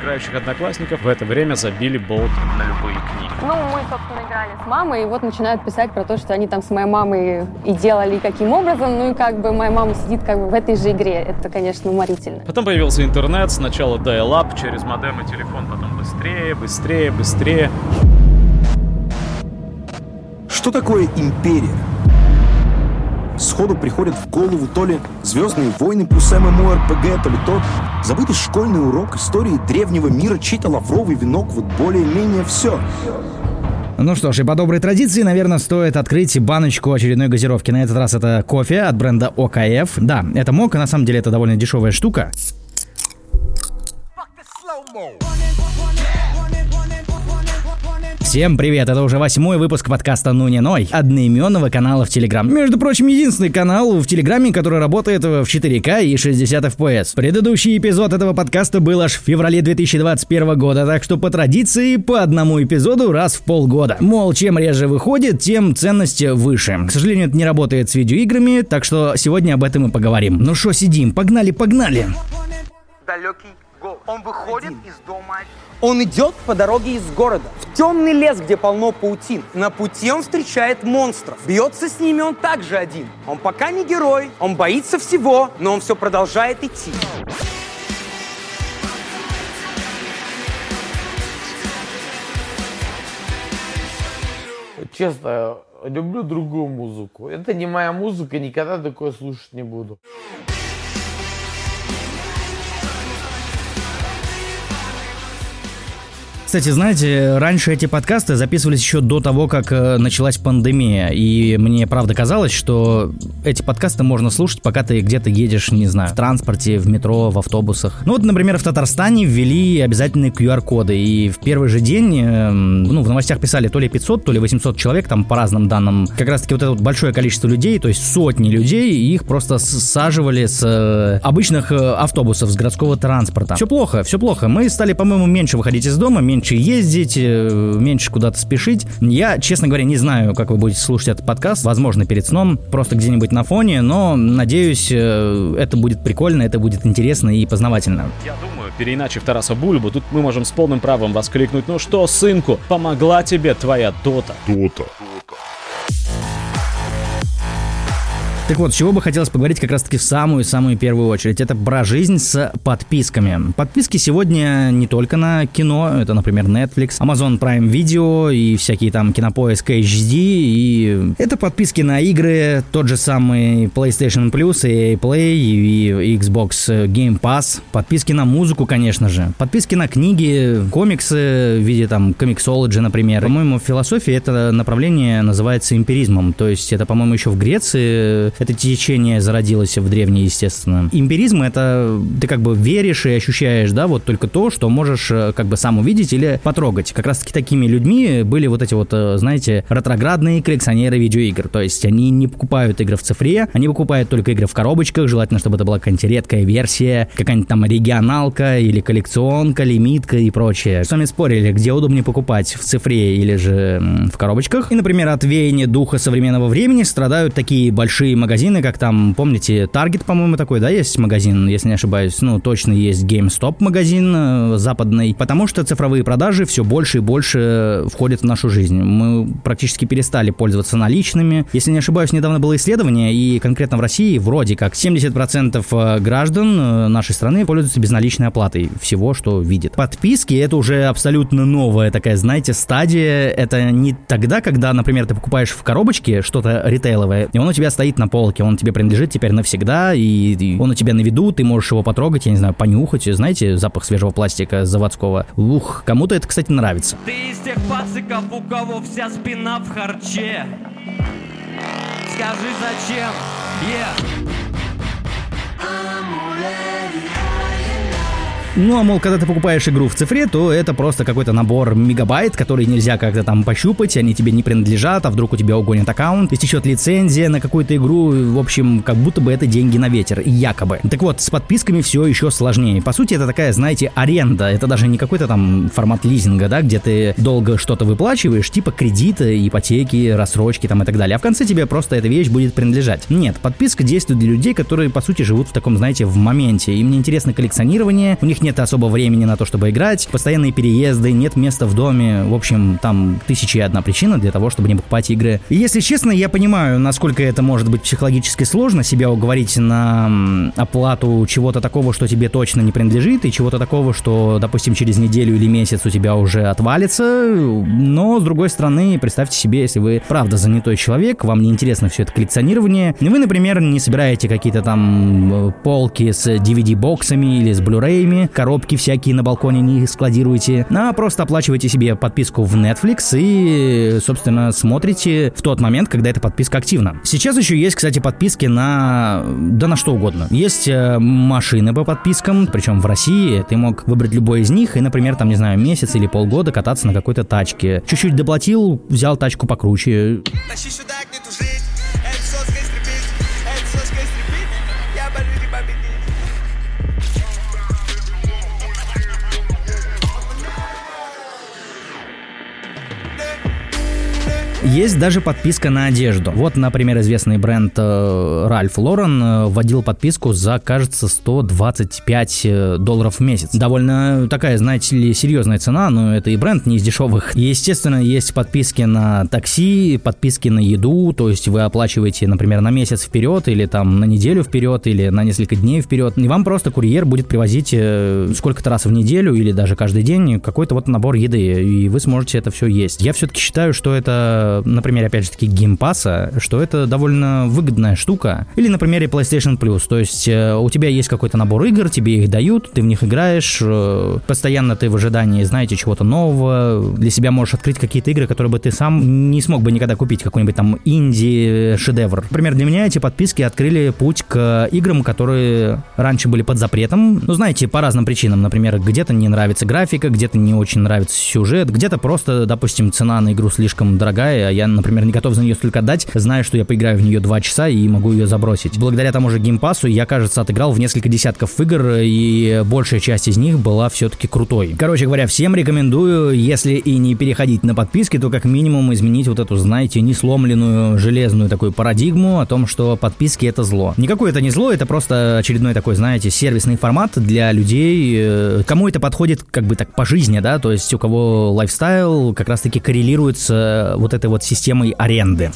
играющих одноклассников в это время забили болт на любые книги. Ну, мы, собственно, играли с мамой, и вот начинают писать про то, что они там с моей мамой и делали каким образом, ну и как бы моя мама сидит как бы в этой же игре. Это, конечно, уморительно. Потом появился интернет, сначала dial-up через модем и телефон, потом быстрее, быстрее, быстрее. Что такое империя? Сходу приходят в голову то ли «Звездные войны» плюс ММО-РПГ, то ли тот забытый школьный урок истории древнего мира, чей-то лавровый венок, вот более-менее все. Ну что ж, и по доброй традиции, наверное, стоит открыть баночку очередной газировки. На этот раз это кофе от бренда ОКФ. Да, это мока, на самом деле это довольно дешевая штука. Всем привет, это уже восьмой выпуск подкаста «Ну не ной», одноименного канала в Телеграм. Между прочим, единственный канал в Телеграме, который работает в 4К и 60 FPS. Предыдущий эпизод этого подкаста был аж в феврале 2021 года, так что по традиции по одному эпизоду раз в полгода. Мол, чем реже выходит, тем ценность выше. К сожалению, это не работает с видеоиграми, так что сегодня об этом и поговорим. Ну что, сидим, погнали, погнали! Далекий. Он выходит из дома он идет по дороге из города, в темный лес, где полно паутин. На пути он встречает монстров. Бьется с ними он также один. Он пока не герой, он боится всего, но он все продолжает идти. Честно, люблю другую музыку. Это не моя музыка, никогда такое слушать не буду. Кстати, знаете, раньше эти подкасты записывались еще до того, как э, началась пандемия. И мне правда казалось, что эти подкасты можно слушать, пока ты где-то едешь, не знаю, в транспорте, в метро, в автобусах. Ну вот, например, в Татарстане ввели обязательные QR-коды. И в первый же день, э, ну, в новостях писали то ли 500, то ли 800 человек, там по разным данным. Как раз таки вот это вот большое количество людей, то есть сотни людей, и их просто саживали с э, обычных автобусов, с городского транспорта. Все плохо, все плохо. Мы стали, по-моему, меньше выходить из дома, меньше меньше ездить, э, меньше куда-то спешить. Я, честно говоря, не знаю, как вы будете слушать этот подкаст. Возможно, перед сном, просто где-нибудь на фоне, но надеюсь, э, это будет прикольно, это будет интересно и познавательно. Я думаю, переиначив Тараса Бульбу, тут мы можем с полным правом воскликнуть, ну что, сынку, помогла тебе твоя Дота? Дота. Так вот, с чего бы хотелось поговорить как раз-таки в самую-самую первую очередь. Это про жизнь с подписками. Подписки сегодня не только на кино, это, например, Netflix, Amazon Prime Video и всякие там кинопоиск HD, и это подписки на игры, тот же самый PlayStation Plus, и Play, и Xbox Game Pass, подписки на музыку, конечно же, подписки на книги, комиксы в виде там комиксологи, например. По-моему, в философии это направление называется эмпиризмом, то есть это, по-моему, еще в Греции это течение зародилось в древней, естественно. Эмпиризм — это ты как бы веришь и ощущаешь, да, вот только то, что можешь э, как бы сам увидеть или потрогать. Как раз-таки такими людьми были вот эти вот, э, знаете, ретроградные коллекционеры видеоигр. То есть они не покупают игры в цифре, они покупают только игры в коробочках, желательно, чтобы это была какая-нибудь редкая версия, какая-нибудь там регионалка или коллекционка, лимитка и прочее. С вами спорили, где удобнее покупать, в цифре или же в коробочках. И, например, от веяния духа современного времени страдают такие большие магазины магазины, как там, помните, Target, по-моему, такой, да, есть магазин, если не ошибаюсь, ну, точно есть GameStop магазин э, западный, потому что цифровые продажи все больше и больше входят в нашу жизнь. Мы практически перестали пользоваться наличными. Если не ошибаюсь, недавно было исследование, и конкретно в России вроде как 70% э, граждан э, нашей страны пользуются безналичной оплатой всего, что видят. Подписки — это уже абсолютно новая такая, знаете, стадия. Это не тогда, когда, например, ты покупаешь в коробочке что-то ритейловое, и он у тебя стоит на пол полке, он тебе принадлежит теперь навсегда, и, и он у тебя на виду, ты можешь его потрогать, я не знаю, понюхать, знаете, запах свежего пластика заводского. Ух, кому-то это, кстати, нравится. Ты из тех пациков, у кого вся спина в харче. Скажи, зачем? Yeah. Ну, а мол, когда ты покупаешь игру в цифре, то это просто какой-то набор мегабайт, который нельзя как-то там пощупать, они тебе не принадлежат, а вдруг у тебя угонят аккаунт, истечет лицензия на какую-то игру, в общем, как будто бы это деньги на ветер, якобы. Так вот, с подписками все еще сложнее. По сути, это такая, знаете, аренда, это даже не какой-то там формат лизинга, да, где ты долго что-то выплачиваешь, типа кредиты, ипотеки, рассрочки там и так далее, а в конце тебе просто эта вещь будет принадлежать. Нет, подписка действует для людей, которые, по сути, живут в таком, знаете, в моменте. Им не интересно коллекционирование, у них нет нет особо времени на то, чтобы играть, постоянные переезды, нет места в доме, в общем, там тысячи и одна причина для того, чтобы не покупать игры. И если честно, я понимаю, насколько это может быть психологически сложно, себя уговорить на оплату чего-то такого, что тебе точно не принадлежит, и чего-то такого, что, допустим, через неделю или месяц у тебя уже отвалится, но, с другой стороны, представьте себе, если вы правда занятой человек, вам не интересно все это коллекционирование, вы, например, не собираете какие-то там э, полки с DVD-боксами или с Blu-ray'ями, коробки всякие на балконе не складируете, а просто оплачиваете себе подписку в Netflix и, собственно, смотрите в тот момент, когда эта подписка активна. Сейчас еще есть, кстати, подписки на... да на что угодно. Есть э, машины по подпискам, причем в России ты мог выбрать любой из них и, например, там, не знаю, месяц или полгода кататься на какой-то тачке. Чуть-чуть доплатил, взял тачку покруче. Тащи сюда, где жить. Есть даже подписка на одежду. Вот, например, известный бренд Ralph э, Lauren э, вводил подписку за, кажется, 125 э, долларов в месяц. Довольно такая, знаете ли, серьезная цена, но это и бренд не из дешевых. Естественно, есть подписки на такси, подписки на еду, то есть вы оплачиваете, например, на месяц вперед или там на неделю вперед или на несколько дней вперед. И вам просто курьер будет привозить сколько-то раз в неделю или даже каждый день какой-то вот набор еды, и вы сможете это все есть. Я все-таки считаю, что это на примере, опять же таки, Game Pass а, что это довольно выгодная штука. Или на примере PlayStation Plus, то есть э, у тебя есть какой-то набор игр, тебе их дают, ты в них играешь, э, постоянно ты в ожидании, знаете, чего-то нового, для себя можешь открыть какие-то игры, которые бы ты сам не смог бы никогда купить, какой-нибудь там инди-шедевр. Например, для меня эти подписки открыли путь к играм, которые раньше были под запретом, ну, знаете, по разным причинам, например, где-то не нравится графика, где-то не очень нравится сюжет, где-то просто, допустим, цена на игру слишком дорогая, я, например, не готов за нее столько отдать, знаю, что я поиграю в нее 2 часа и могу ее забросить. Благодаря тому же геймпасу я, кажется, отыграл в несколько десятков игр, и большая часть из них была все-таки крутой. Короче говоря, всем рекомендую, если и не переходить на подписки, то как минимум изменить вот эту, знаете, не сломленную железную такую парадигму о том, что подписки это зло. Никакое это не зло, это просто очередной такой, знаете, сервисный формат для людей, э, кому это подходит как бы так по жизни, да, то есть у кого лайфстайл как раз-таки коррелирует с э, вот этой вот системой аренды.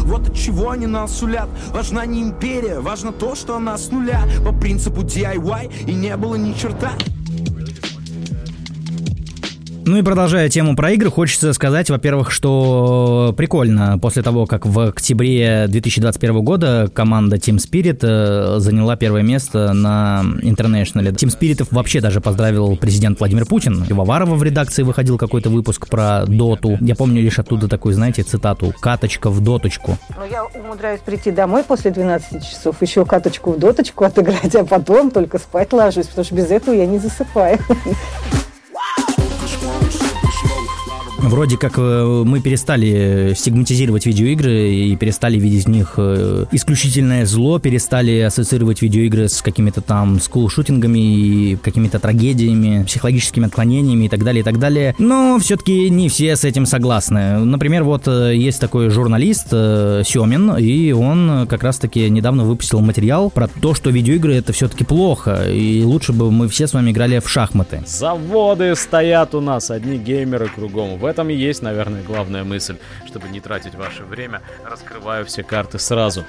Вот от чего они нас сулят. Важна не империя, важно то, что она с нуля. По принципу DIY и не было ни черта. Ну и продолжая тему про игры, хочется сказать, во-первых, что прикольно, после того, как в октябре 2021 года команда Team Spirit э, заняла первое место на International. Team Spirit вообще даже поздравил президент Владимир Путин. Пивоварова в редакции выходил какой-то выпуск про доту. Я помню лишь оттуда такую, знаете, цитату «каточка в доточку». Но я умудряюсь прийти домой после 12 часов, еще каточку в доточку отыграть, а потом только спать ложусь, потому что без этого я не засыпаю. Вроде как э, мы перестали стигматизировать видеоигры и перестали видеть в них э, исключительное зло, перестали ассоциировать видеоигры с какими-то там скулшутингами и какими-то трагедиями, психологическими отклонениями и так далее, и так далее. Но все-таки не все с этим согласны. Например, вот э, есть такой журналист Семин, и он как раз-таки недавно выпустил материал про то, что видеоигры это все-таки плохо, и лучше бы мы все с вами играли в шахматы. Заводы стоят у нас, одни геймеры кругом. В этом и есть, наверное, главная мысль, чтобы не тратить ваше время, раскрываю все карты сразу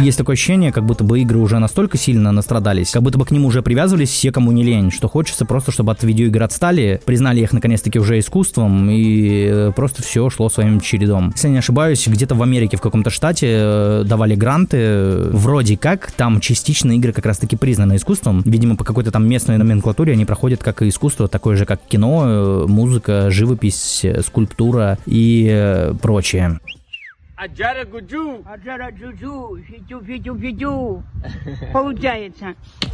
есть такое ощущение, как будто бы игры уже настолько сильно настрадались, как будто бы к ним уже привязывались все, кому не лень, что хочется просто, чтобы от видеоигр отстали, признали их наконец-таки уже искусством, и э, просто все шло своим чередом. Если я не ошибаюсь, где-то в Америке, в каком-то штате э, давали гранты, вроде как, там частично игры как раз-таки признаны искусством, видимо, по какой-то там местной номенклатуре они проходят как искусство, такое же, как кино, э, музыка, живопись, скульптура и прочее. Аджара Гуджу. Аджара Джуджу. Фитю, фитю, фитю. Получается.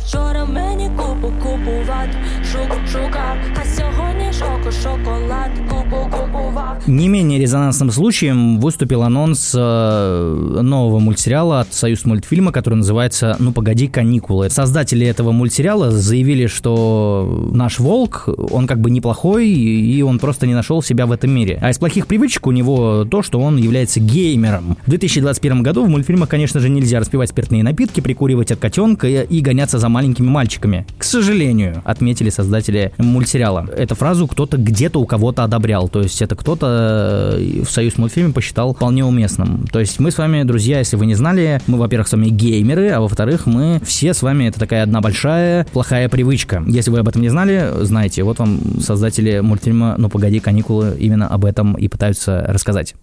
Вчора мені купу купувати, шук шукав, а сьогодні шоку шоколад, купу купував. Не менее резонансным случаем выступил анонс э, нового мультсериала от Союз мультфильма, который называется «Ну погоди, каникулы». Создатели этого мультсериала заявили, что наш волк, он как бы неплохой, и он просто не нашел себя в этом мире. А из плохих привычек у него то, что он является геймером. В 2021 году в мультфильмах, конечно же, нельзя распивать спиртные напитки, прикуривать от котенка и гоняться за маленькими мальчиками. К сожалению, отметили создатели мультсериала. Эту фразу кто-то где-то у кого-то одобрял. То есть это кто-то э, в Союз мультфильме посчитал вполне уместным. То есть мы с вами, друзья, если вы не знали, мы, во-первых, с вами геймеры, а во-вторых, мы все с вами, это такая одна большая плохая привычка. Если вы об этом не знали, знаете, вот вам создатели мультфильма «Ну погоди, каникулы» именно об этом и пытаются рассказать.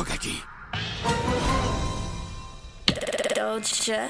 Погоди. Dolce.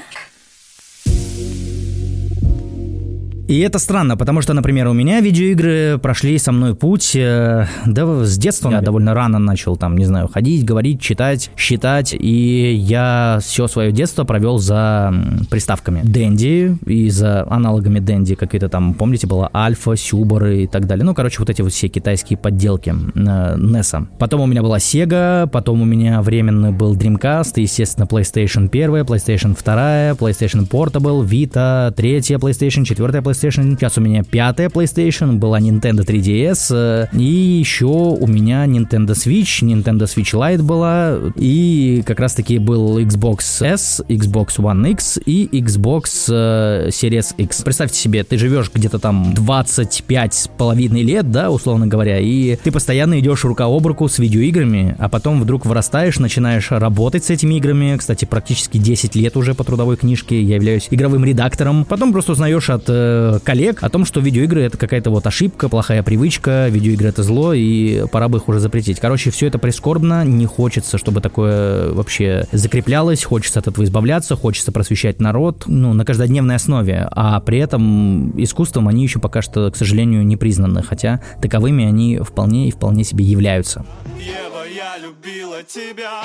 И это странно, потому что, например, у меня видеоигры прошли со мной путь, э, да, с детства я довольно рано начал там, не знаю, ходить, говорить, читать, считать, и я все свое детство провел за приставками. Дэнди и за аналогами Дэнди, какие-то там, помните, была Альфа, Сюборы и так далее. Ну, короче, вот эти вот все китайские подделки э, NES. Потом у меня была Sega, потом у меня временно был Dreamcast, и, естественно, PlayStation 1, PlayStation 2, PlayStation Portable, Vita, 3 PlayStation, 4 PlayStation, сейчас у меня пятая PlayStation, была Nintendo 3DS, э, и еще у меня Nintendo Switch, Nintendo Switch Lite была, и как раз таки был Xbox S, Xbox One X и Xbox э, Series X. Представьте себе, ты живешь где-то там 25 с половиной лет, да, условно говоря, и ты постоянно идешь рука об руку с видеоиграми, а потом вдруг вырастаешь, начинаешь работать с этими играми, кстати, практически 10 лет уже по трудовой книжке, я являюсь игровым редактором, потом просто узнаешь от э, коллег о том, что видеоигры это какая-то вот ошибка, плохая привычка, видеоигры это зло, и пора бы их уже запретить. Короче, все это прискорбно, не хочется, чтобы такое вообще закреплялось, хочется от этого избавляться, хочется просвещать народ, ну, на каждодневной основе, а при этом искусством они еще пока что, к сожалению, не признаны, хотя таковыми они вполне и вполне себе являются. Ева, я любила тебя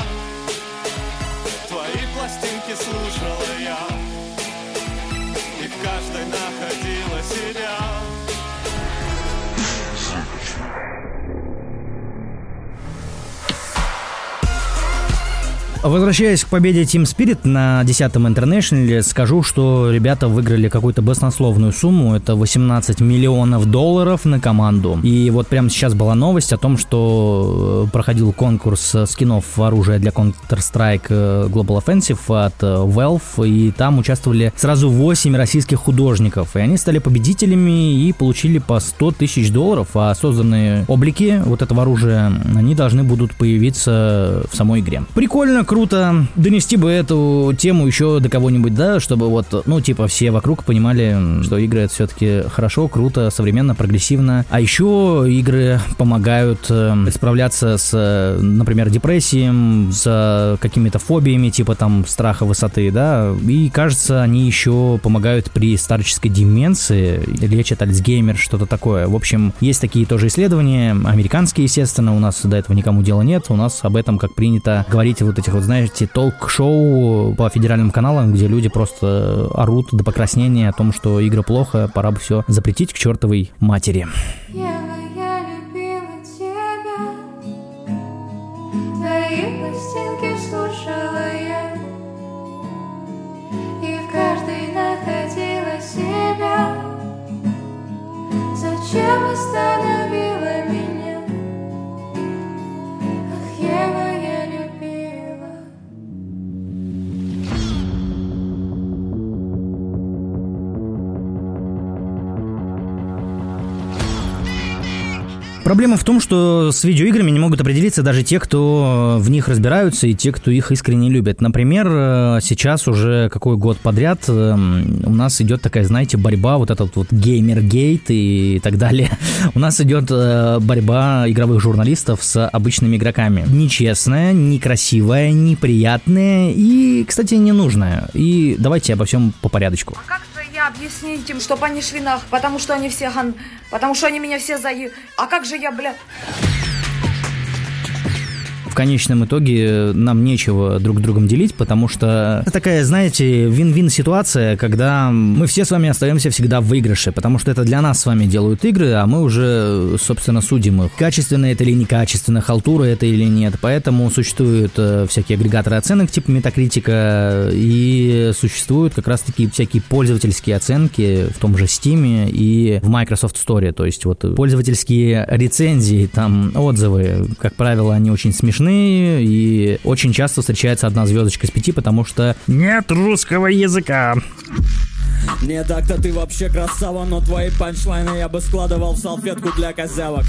Твои пластинки слушала я каждой находила себя Возвращаясь к победе Team Spirit на 10-м International, скажу, что ребята выиграли какую-то баснословную сумму, это 18 миллионов долларов на команду. И вот прямо сейчас была новость о том, что э, проходил конкурс скинов оружия для Counter-Strike э, Global Offensive от э, Valve, и там участвовали сразу 8 российских художников, и они стали победителями и получили по 100 тысяч долларов, а созданные облики вот этого оружия, они должны будут появиться в самой игре. Прикольно, круто. Донести бы эту тему еще до кого-нибудь, да, чтобы вот, ну, типа, все вокруг понимали, что игры это все-таки хорошо, круто, современно, прогрессивно. А еще игры помогают э, справляться с, например, депрессией, с какими-то фобиями, типа там страха высоты, да. И кажется, они еще помогают при старческой деменции, лечат Альцгеймер, что-то такое. В общем, есть такие тоже исследования, американские, естественно, у нас до этого никому дела нет, у нас об этом, как принято говорить, вот этих вот, знаете, толк-шоу по федеральным каналам, где люди просто орут до покраснения о том, что игры плохо, пора бы все запретить к чертовой матери. Ева, Проблема в том, что с видеоиграми не могут определиться даже те, кто в них разбираются, и те, кто их искренне любит. Например, э, сейчас уже какой год подряд э, у нас идет такая, знаете, борьба, вот этот вот геймергейт и так далее. У нас идет э, борьба игровых журналистов с обычными игроками. Нечестная, некрасивая, неприятная и, кстати, ненужная. И давайте обо всем по порядочку. Как объяснить им, чтобы они шли нах, потому что они все ган... Потому что они меня все за... А как же я, бля... в конечном итоге нам нечего друг другом делить, потому что такая, знаете, вин-вин ситуация, когда мы все с вами остаемся всегда в выигрыше, потому что это для нас с вами делают игры, а мы уже, собственно, судим их. Качественно это или некачественно, халтура это или нет. Поэтому существуют э, всякие агрегаторы оценок типа Метакритика и существуют как раз-таки всякие пользовательские оценки в том же Steam и в Microsoft Store. То есть вот пользовательские рецензии, там отзывы, как правило, они очень смешные и очень часто встречается одна звездочка из пяти, потому что нет русского языка. Не так-то ты вообще красава, но твои панчлайны я бы складывал в салфетку для козявок.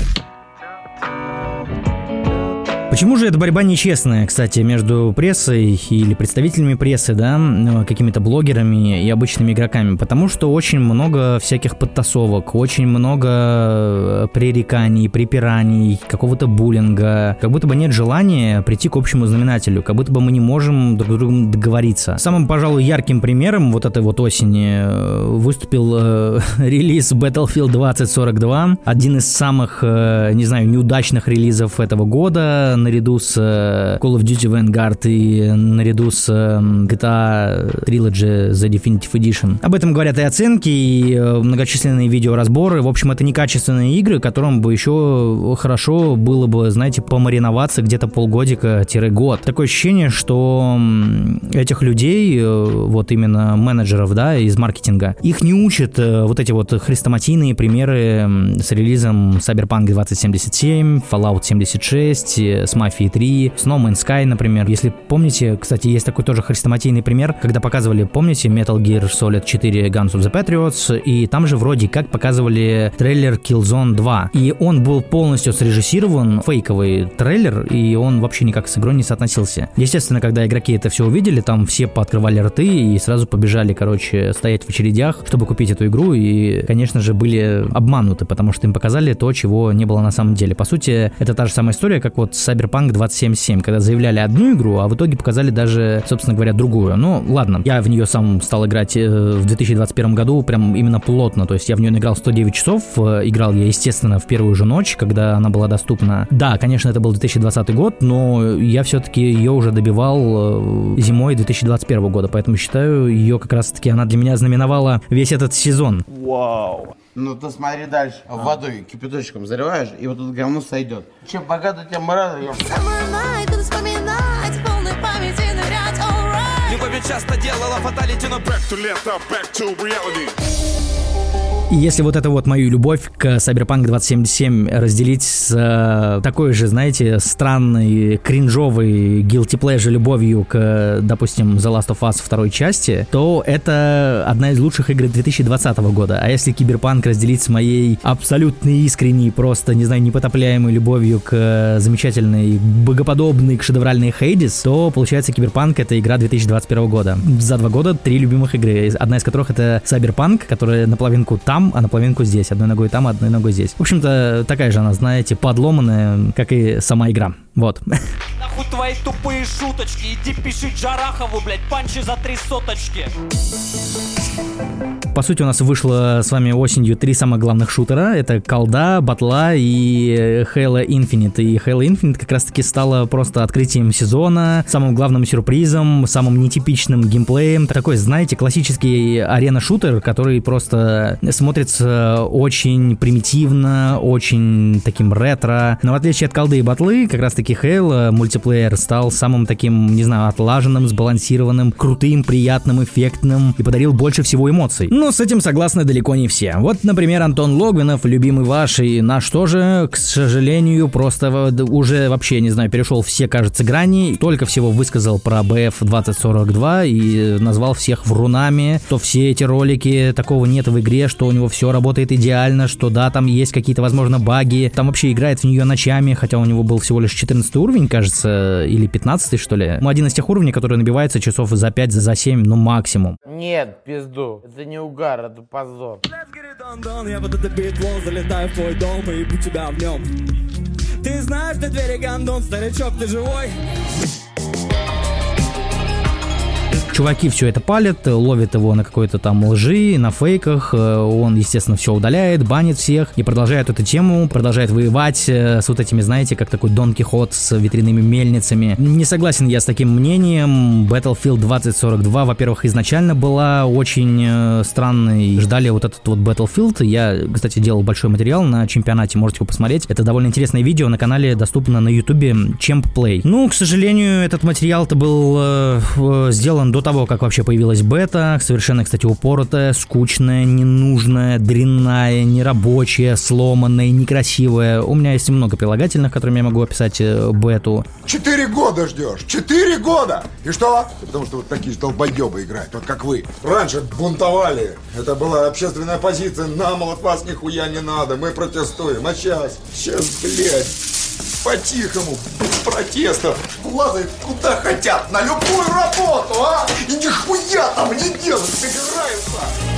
Почему же эта борьба нечестная, кстати, между прессой или представителями прессы, да, ну, какими-то блогерами и обычными игроками? Потому что очень много всяких подтасовок, очень много э, пререканий, припираний, какого-то буллинга. Как будто бы нет желания прийти к общему знаменателю, как будто бы мы не можем друг с другом договориться. Самым, пожалуй, ярким примером вот этой вот осени э, выступил э, релиз Battlefield 2042, один из самых, э, не знаю, неудачных релизов этого года, наряду с э, Call of Duty Vanguard и наряду с э, GTA Trilogy The Definitive Edition. Об этом говорят и оценки, и э, многочисленные видеоразборы. В общем, это некачественные игры, которым бы еще хорошо было бы, знаете, помариноваться где-то полгодика-год. Такое ощущение, что этих людей, вот именно менеджеров, да, из маркетинга, их не учат вот эти вот хрестоматийные примеры с релизом Cyberpunk 2077, Fallout 76, с Мафией 3, с No Man's Sky, например. Если помните, кстати, есть такой тоже хрестоматийный пример, когда показывали, помните, Metal Gear Solid 4 Guns of the Patriots, и там же вроде как показывали трейлер Killzone 2. И он был полностью срежиссирован, фейковый трейлер, и он вообще никак с игрой не соотносился. Естественно, когда игроки это все увидели, там все пооткрывали рты и сразу побежали, короче, стоять в очередях, чтобы купить эту игру, и, конечно же, были обмануты, потому что им показали то, чего не было на самом деле. По сути, это та же самая история, как вот с Cyberpunk 2077, когда заявляли одну игру, а в итоге показали даже, собственно говоря, другую. Ну, ладно, я в нее сам стал играть э, в 2021 году прям именно плотно, то есть я в нее наиграл 109 часов, э, играл я, естественно, в первую же ночь, когда она была доступна. Да, конечно, это был 2020 год, но я все-таки ее уже добивал э, зимой 2021 года, поэтому считаю, ее как раз-таки она для меня знаменовала весь этот сезон. Вау. Ну ты смотри дальше. А. Водой, кипяточком заливаешь, и вот это говно сойдет. Чем богато, тем рада. Любовь часто делала fatality, но back to лето, back to reality. Если вот эту вот мою любовь к Cyberpunk 2077 разделить с э, такой же, знаете, странной, кринжовой, guilty pleasure любовью к, допустим, The Last of Us второй части, то это одна из лучших игр 2020 года. А если Киберпанк разделить с моей абсолютно искренней, просто, не знаю, непотопляемой любовью к замечательной, богоподобной, к шедевральной Hades, то получается Киберпанк это игра 2021 года. За два года три любимых игры, одна из которых это Cyberpunk, которая наполовинку там там, а наполовинку здесь. Одной ногой там, одной ногой здесь. В общем-то, такая же она, знаете, подломанная, как и сама игра. Вот. Твои тупые шуточки, иди пиши Джарахову, блядь, панчи за три соточки. По сути, у нас вышло с вами осенью три самых главных шутера. Это Колда, Батла и Halo Infinite. И Halo Infinite как раз-таки стала просто открытием сезона, самым главным сюрпризом, самым нетипичным геймплеем. Такой, знаете, классический арена-шутер, который просто смотрится очень примитивно, очень таким ретро. Но в отличие от Колды и Батлы, как раз-таки Halo мультиплеер стал самым таким, не знаю, отлаженным, сбалансированным, крутым, приятным, эффектным и подарил больше всего эмоций. Но с этим согласны далеко не все. Вот, например, Антон Логвинов, любимый ваш, и наш тоже, к сожалению, просто уже вообще, не знаю, перешел все, кажется, грани, только всего высказал про BF 2042 и назвал всех врунами, что все эти ролики, такого нет в игре, что у него все работает идеально, что да, там есть какие-то, возможно, баги, там вообще играет в нее ночами, хотя у него был всего лишь 14 уровень, кажется, или 15 что ли. Ну, один из тех уровней, который набивается часов за 5, за 7, ну, максимум. Нет, пизду, это не угар, это позор. Я вот этот битло залетаю в твой дом и тебя в нем. Ты знаешь, ты двери гондон, старичок, ты живой? Чуваки все это палят, ловят его на какой-то там лжи, на фейках. Э, Он, естественно, все удаляет, банит всех и продолжает эту тему, продолжает воевать э, с вот этими, знаете, как такой Дон Кихот с ветряными мельницами. Не согласен я с таким мнением. Battlefield 2042, во-первых, изначально была очень э, странной. Ждали вот этот вот Battlefield. Я, кстати, делал большой материал на чемпионате, можете его посмотреть. Это довольно интересное видео, на канале доступно на ютубе Champ Play. Ну, к сожалению, этот материал-то был э, э, сделан до того, как вообще появилась бета. Совершенно, кстати, упоротая, скучная, ненужная, дрянная, нерабочая, сломанная, некрасивая. У меня есть много прилагательных, которыми я могу описать э, бету. Четыре года ждешь! Четыре года! И что? Потому что вот такие же играют, вот как вы. Раньше бунтовали. Это была общественная позиция. Нам от вас нихуя не надо. Мы протестуем. А сейчас? Сейчас, блядь. По-тихому, протестов. Лазают куда хотят, на любую работу, а? И нихуя там не делают, собираются.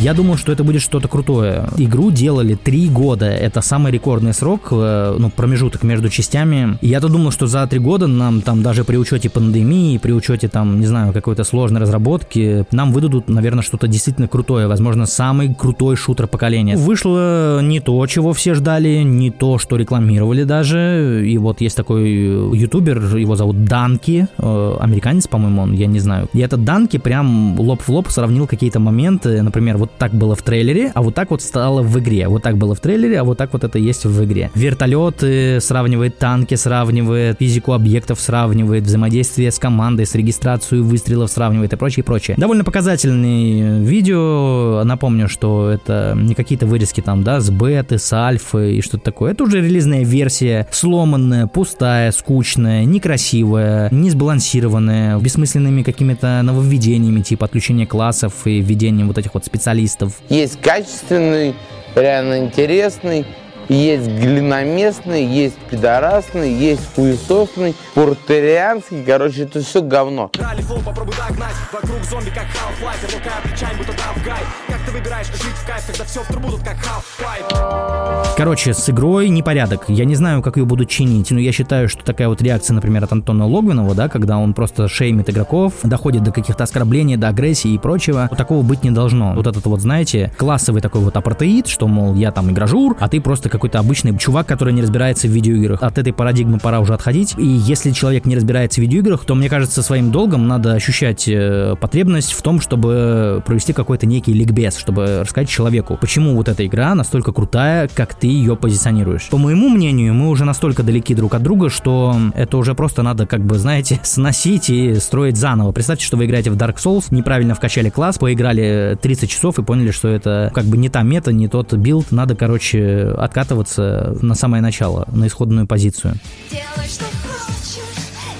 Я думал, что это будет что-то крутое. Игру делали три года. Это самый рекордный срок, э, ну, промежуток между частями. Я-то думал, что за три года нам там даже при учете пандемии, при учете там, не знаю, какой-то сложной разработки, нам выдадут, наверное, что-то действительно крутое. Возможно, самый крутой шутер поколения. Вышло не то, чего все ждали, не то, что рекламировали даже. И вот есть такой ютубер, его зовут Данки, э, американец, по-моему, он, я не знаю. И этот Данки прям лоб в лоб сравнил какие-то моменты, например, вот так было в трейлере, а вот так вот стало в игре. Вот так было в трейлере, а вот так вот это есть в игре. Вертолеты сравнивает, танки сравнивает, физику объектов сравнивает, взаимодействие с командой, с регистрацией выстрелов сравнивает и прочее, прочее. Довольно показательный видео. Напомню, что это не какие-то вырезки там, да, с беты, с альфы и что-то такое. Это уже релизная версия, сломанная, пустая, скучная, некрасивая, не сбалансированная, бессмысленными какими-то нововведениями, типа отключения классов и введением вот этих вот специалистов. Есть качественный, реально интересный, есть глиноместный, есть пидорасный, есть хуесосный, пуртерианский, короче, это все говно. Ралли флоу, попробуй догнать Вокруг зомби, как Half-Life Рука плечами, будто гай Как ты выбираешь жить в кайф, когда все в трубу тут как Half-Pipe Короче, с игрой непорядок. Я не знаю, как ее будут чинить, но я считаю, что такая вот реакция, например, от Антона Логвинова, да, когда он просто шеймит игроков, доходит до каких-то оскорблений, до агрессии и прочего, вот такого быть не должно. Вот этот вот, знаете, классовый такой вот апартеид, что, мол, я там игражур, а ты просто какой-то обычный чувак, который не разбирается в видеоиграх. От этой парадигмы пора уже отходить. И если человек не разбирается в видеоиграх, то, мне кажется, своим долгом надо ощущать э, потребность в том, чтобы провести какой-то некий ликбез, чтобы рассказать человеку, почему вот эта игра настолько крутая, как ты ее позиционируешь. По моему мнению, мы уже настолько далеки друг от друга, что это уже просто надо, как бы, знаете, сносить и строить заново. Представьте, что вы играете в Dark Souls, неправильно вкачали класс, поиграли 30 часов и поняли, что это как бы не та мета, не тот билд. Надо, короче, откатываться на самое начало, на исходную позицию. Делай, что хочешь,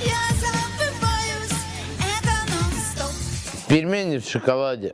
я забываюсь, это нон-стоп. Пельмени в шоколаде.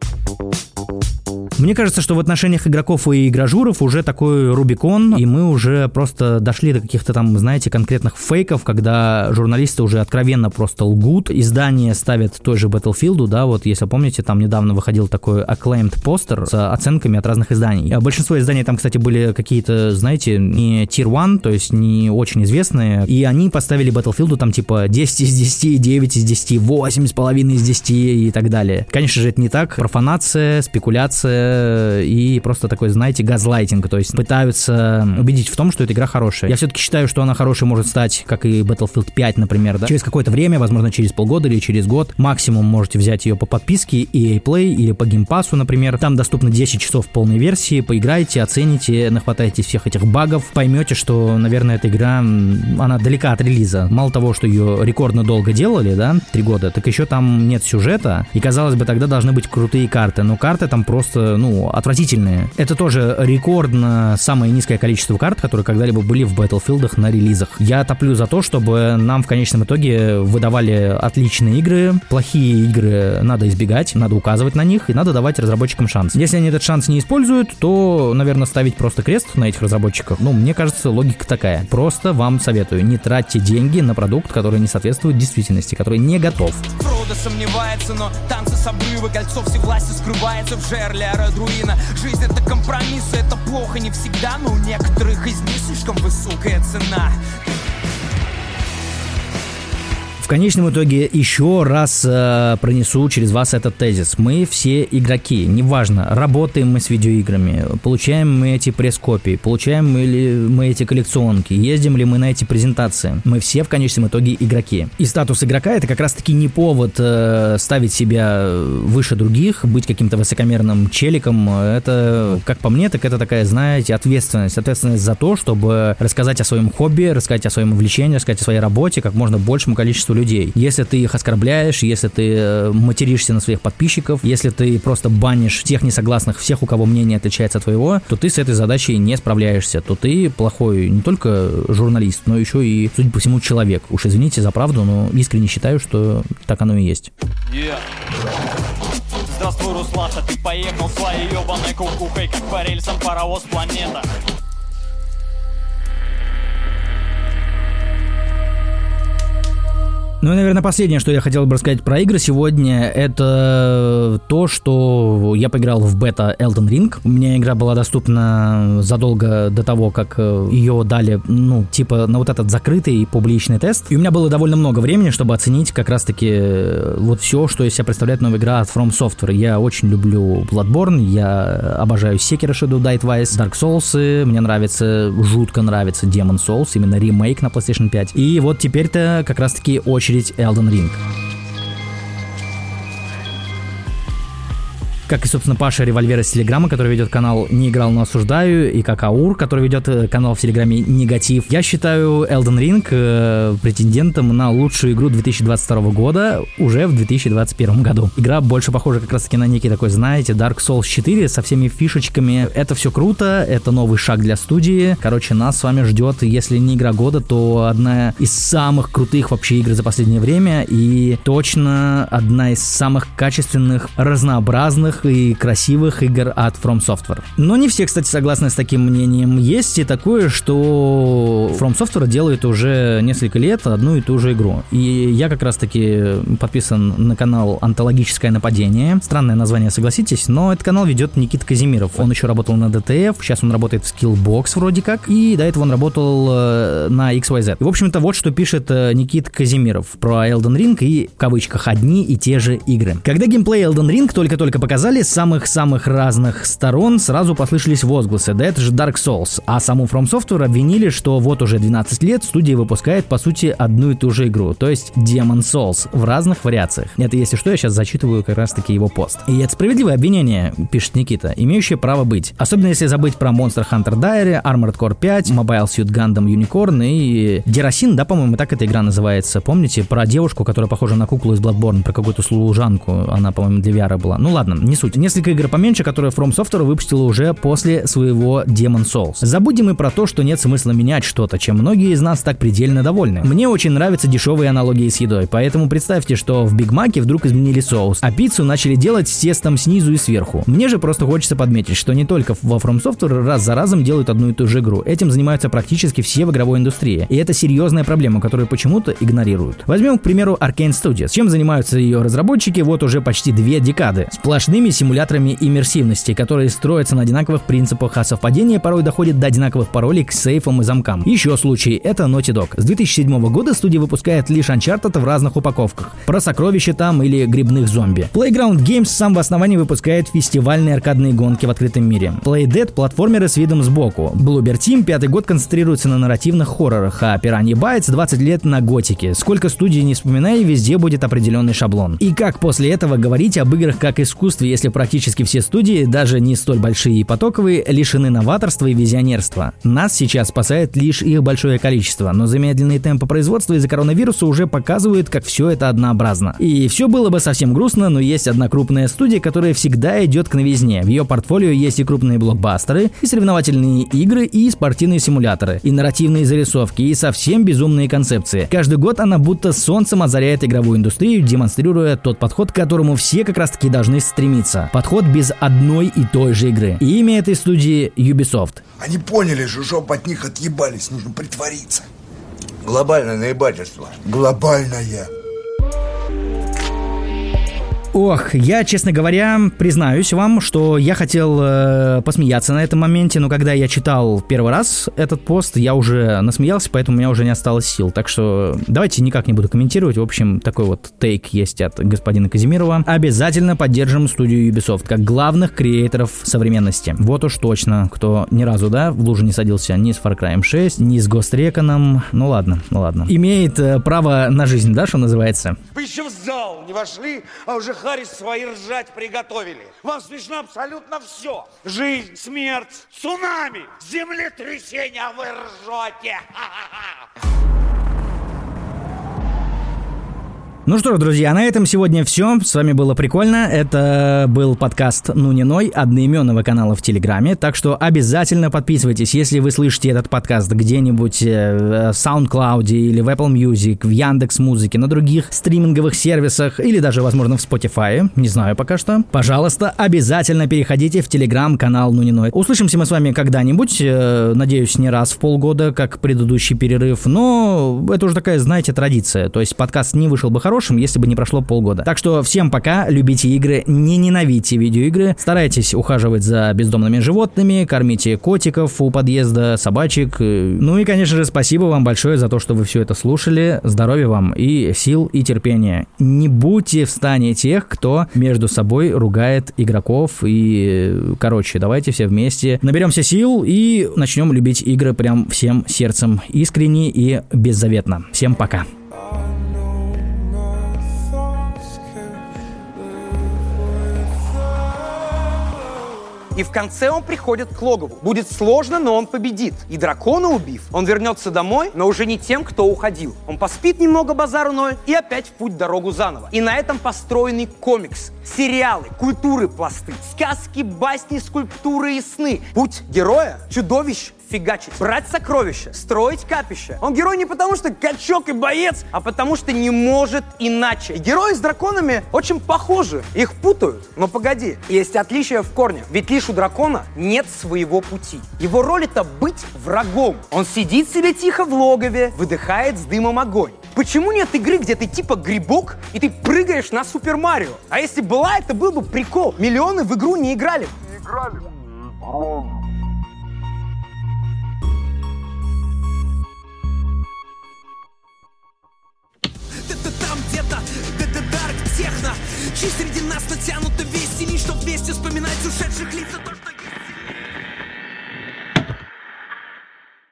Мне кажется, что в отношениях игроков и игражуров уже такой Рубикон, и мы уже просто дошли до каких-то там, знаете, конкретных фейков, когда журналисты уже откровенно просто лгут, издания ставят той же Battlefield, да, вот если помните, там недавно выходил такой acclaimed постер с оценками от разных изданий. А Большинство изданий там, кстати, были какие-то, знаете, не Tier 1, то есть не очень известные, и они поставили Battlefield там типа 10 из 10, 9 из 10, 8,5 из 10 и так далее. Конечно же, это не так. Профанация, спекуляция и просто такой, знаете, газлайтинг, то есть пытаются убедить в том, что эта игра хорошая. Я все-таки считаю, что она хорошей может стать, как и Battlefield 5, например, да? Через какое-то время, возможно, через полгода или через год, максимум можете взять ее по подписке EA Play или по геймпасу, например. Там доступно 10 часов полной версии, поиграйте, оцените, нахватайтесь всех этих багов, поймете, что, наверное, эта игра, она далека от релиза. Мало того, что ее рекордно долго делали, да, три года, так еще там нет сюжета, и, казалось бы, тогда должны быть крутые карты, но карты там просто, ну, отвратительные. Это тоже рекордно самое низкое количество карт, которые когда-либо были в Battlefield на релизах. Я топлю за то, чтобы нам в конечном итоге выдавали отличные игры, плохие игры надо избегать, надо указывать на них, и надо давать разработчикам шанс. Если они этот шанс не используют, то, наверное, ставить просто крест на этих разработчиков. Ну, мне кажется, логика такая. Просто вам советую, не тратьте деньги на продукт, который не соответствует действительности, который не готов. Фродо сомневается, но танцы с обрыва Кольцо всевласти скрывается в жерле Арадруина Жизнь это компромиссы, это плохо не всегда Но у некоторых из них слишком высокая цена В конечном итоге еще раз э, пронесу через вас этот тезис. Мы все игроки, неважно, работаем мы с видеоиграми, получаем мы эти пресс-копии, получаем мы ли мы эти коллекционки, ездим ли мы на эти презентации. Мы все в конечном итоге игроки. И статус игрока это как раз-таки не повод э, ставить себя выше других, быть каким-то высокомерным челиком. Это, как по мне, так это такая, знаете, ответственность. Ответственность за то, чтобы рассказать о своем хобби, рассказать о своем увлечении, рассказать о своей работе как можно большему количеству людей. Если ты их оскорбляешь, если ты э, материшься на своих подписчиков, если ты просто банишь всех несогласных, всех, у кого мнение отличается от твоего, то ты с этой задачей не справляешься, то ты плохой не только журналист, но еще и, судя по всему, человек. Уж извините за правду, но искренне считаю, что так оно и есть. Yeah. Здравствуй, Руслаша, ты поехал своей ебаной кукухой, как по рельсам паровоз планета. Ну и, наверное, последнее, что я хотел бы рассказать про игры сегодня, это то, что я поиграл в бета Elden Ring. У меня игра была доступна задолго до того, как э, ее дали, ну, типа, на вот этот закрытый публичный тест. И у меня было довольно много времени, чтобы оценить как раз-таки э, вот все, что из себя представляет новая игра от From Software. Я очень люблю Bloodborne, я обожаю Sekiro Shadow Die Twice, Dark Souls, мне нравится, жутко нравится Demon Souls, именно ремейк на PlayStation 5. И вот теперь-то как раз-таки очередь Elden Ring. Как и, собственно, Паша Револьвер из Телеграма, который ведет канал «Не играл, но осуждаю», и как Аур, который ведет э, канал в Телеграме «Негатив». Я считаю Elden Ring э, претендентом на лучшую игру 2022 года уже в 2021 году. Игра больше похожа как раз-таки на некий такой, знаете, Dark Souls 4 со всеми фишечками. Это все круто, это новый шаг для студии. Короче, нас с вами ждет, если не игра года, то одна из самых крутых вообще игр за последнее время и точно одна из самых качественных, разнообразных и красивых игр от From Software. Но не все, кстати, согласны с таким мнением. Есть и такое, что From Software делает уже несколько лет одну и ту же игру. И я как раз-таки подписан на канал «Антологическое нападение». Странное название, согласитесь, но этот канал ведет Никита Казимиров. Он еще работал на DTF, сейчас он работает в Skillbox вроде как, и до этого он работал э, на XYZ. И, в общем-то, вот что пишет э, Никит Казимиров про Elden Ring и, в кавычках, одни и те же игры. Когда геймплей Elden Ring только-только показали, с самых-самых разных сторон сразу послышались возгласы, да это же Dark Souls, а саму From Software обвинили, что вот уже 12 лет студия выпускает по сути одну и ту же игру, то есть Demon Souls в разных вариациях. Это если что, я сейчас зачитываю как раз таки его пост. И это справедливое обвинение, пишет Никита, имеющее право быть. Особенно если забыть про Monster Hunter Diary, Armored Core 5, Mobile Suit Gundam Unicorn и Дерасин, да, по-моему, так эта игра называется. Помните про девушку, которая похожа на куклу из Bloodborne, про какую-то служанку, она, по-моему, для VR была. Ну ладно, не суть. Несколько игр поменьше, которые From Software выпустила уже после своего Demon Souls. Забудем и про то, что нет смысла менять что-то, чем многие из нас так предельно довольны. Мне очень нравятся дешевые аналогии с едой, поэтому представьте, что в Биг Маке вдруг изменили соус, а пиццу начали делать с тестом снизу и сверху. Мне же просто хочется подметить, что не только во From Software раз за разом делают одну и ту же игру. Этим занимаются практически все в игровой индустрии. И это серьезная проблема, которую почему-то игнорируют. Возьмем, к примеру, Arkane Studios. Чем занимаются ее разработчики вот уже почти две декады? Сплошными симуляторами иммерсивности, которые строятся на одинаковых принципах, а совпадение порой доходит до одинаковых паролей к сейфам и замкам. Еще случай — это Naughty Dog. С 2007 года студия выпускает лишь Uncharted в разных упаковках. Про сокровища там или грибных зомби. Playground Games с самого основания выпускает фестивальные аркадные гонки в открытом мире. Playdead — платформеры с видом сбоку. Bloober Team пятый год концентрируется на нарративных хоррорах, а Piranha Bytes 20 лет на готике. Сколько студий не вспоминай, везде будет определенный шаблон. И как после этого говорить об играх как искусстве, если практически все студии, даже не столь большие и потоковые, лишены новаторства и визионерства. Нас сейчас спасает лишь их большое количество, но замедленные темпы производства из-за коронавируса уже показывают, как все это однообразно. И все было бы совсем грустно, но есть одна крупная студия, которая всегда идет к новизне. В ее портфолио есть и крупные блокбастеры, и соревновательные игры, и спортивные симуляторы, и нарративные зарисовки, и совсем безумные концепции. Каждый год она будто солнцем озаряет игровую индустрию, демонстрируя тот подход, к которому все как раз таки должны стремиться. Подход без одной и той же игры. И имя этой студии Ubisoft. Они поняли же, жоп от них отъебались, нужно притвориться. Глобальное наебательство. Глобальное. Ох, я, честно говоря, признаюсь вам, что я хотел э, посмеяться на этом моменте, но когда я читал первый раз этот пост, я уже насмеялся, поэтому у меня уже не осталось сил. Так что давайте никак не буду комментировать. В общем, такой вот тейк есть от господина Казимирова. Обязательно поддержим студию Ubisoft как главных креаторов современности. Вот уж точно, кто ни разу, да, в лужу не садился ни с Far Cry 6, ни с Ghost Recon. Ну ладно, ну ладно. Имеет э, право на жизнь, да, что называется? Вы еще в зал не вошли, а уже Харрис свои ржать приготовили. Вам смешно абсолютно все. Жизнь, смерть, цунами, землетрясение, а вы ржете. Ну что ж, друзья, на этом сегодня все. С вами было прикольно. Это был подкаст «Ну не ной» одноименного канала в Телеграме. Так что обязательно подписывайтесь, если вы слышите этот подкаст где-нибудь э, в SoundCloud или в Apple Music, в Яндекс Музыке, на других стриминговых сервисах или даже, возможно, в Spotify. Не знаю пока что. Пожалуйста, обязательно переходите в Телеграм-канал «Ну не ной». Услышимся мы с вами когда-нибудь. э, Надеюсь, не раз в полгода, как предыдущий перерыв. Но это уже такая, знаете, традиция. То есть подкаст не вышел бы хорошим, если бы не прошло полгода. Так что всем пока, любите игры, не ненавидьте видеоигры, старайтесь ухаживать за бездомными животными, кормите котиков у подъезда, собачек. э, Ну и, конечно же, спасибо вам большое за то, что вы все это слушали. Здоровья вам и сил и терпения. Не будьте в стане тех, кто между собой ругает игроков и, э, короче, давайте все вместе наберемся сил и начнем любить игры прям всем сердцем, искренне и беззаветно. Всем пока. И в конце он приходит к логову. Будет сложно, но он победит. И дракона убив, он вернется домой, но уже не тем, кто уходил. Он поспит немного базару ноль и опять в путь дорогу заново. И на этом построенный комикс, сериалы, культуры пласты, сказки, басни, скульптуры и сны. Путь героя, чудовищ, фигачить, брать сокровища, строить капища. Он герой не потому, что качок и боец, а потому, что не может иначе. И герои с драконами очень похожи. Их путают. Но погоди, есть отличия в корне. Ведь лишь у дракона нет своего пути. Его роль это быть врагом. Он сидит себе тихо в логове, выдыхает с дымом огонь. Почему нет игры, где ты типа грибок, и ты прыгаешь на Супер Марио? А если была, это был бы прикол. Миллионы в игру не играли. Не играли. Техно Чьи среди нас натянуты вести? Ничто вместе вспоминать ушедших лица только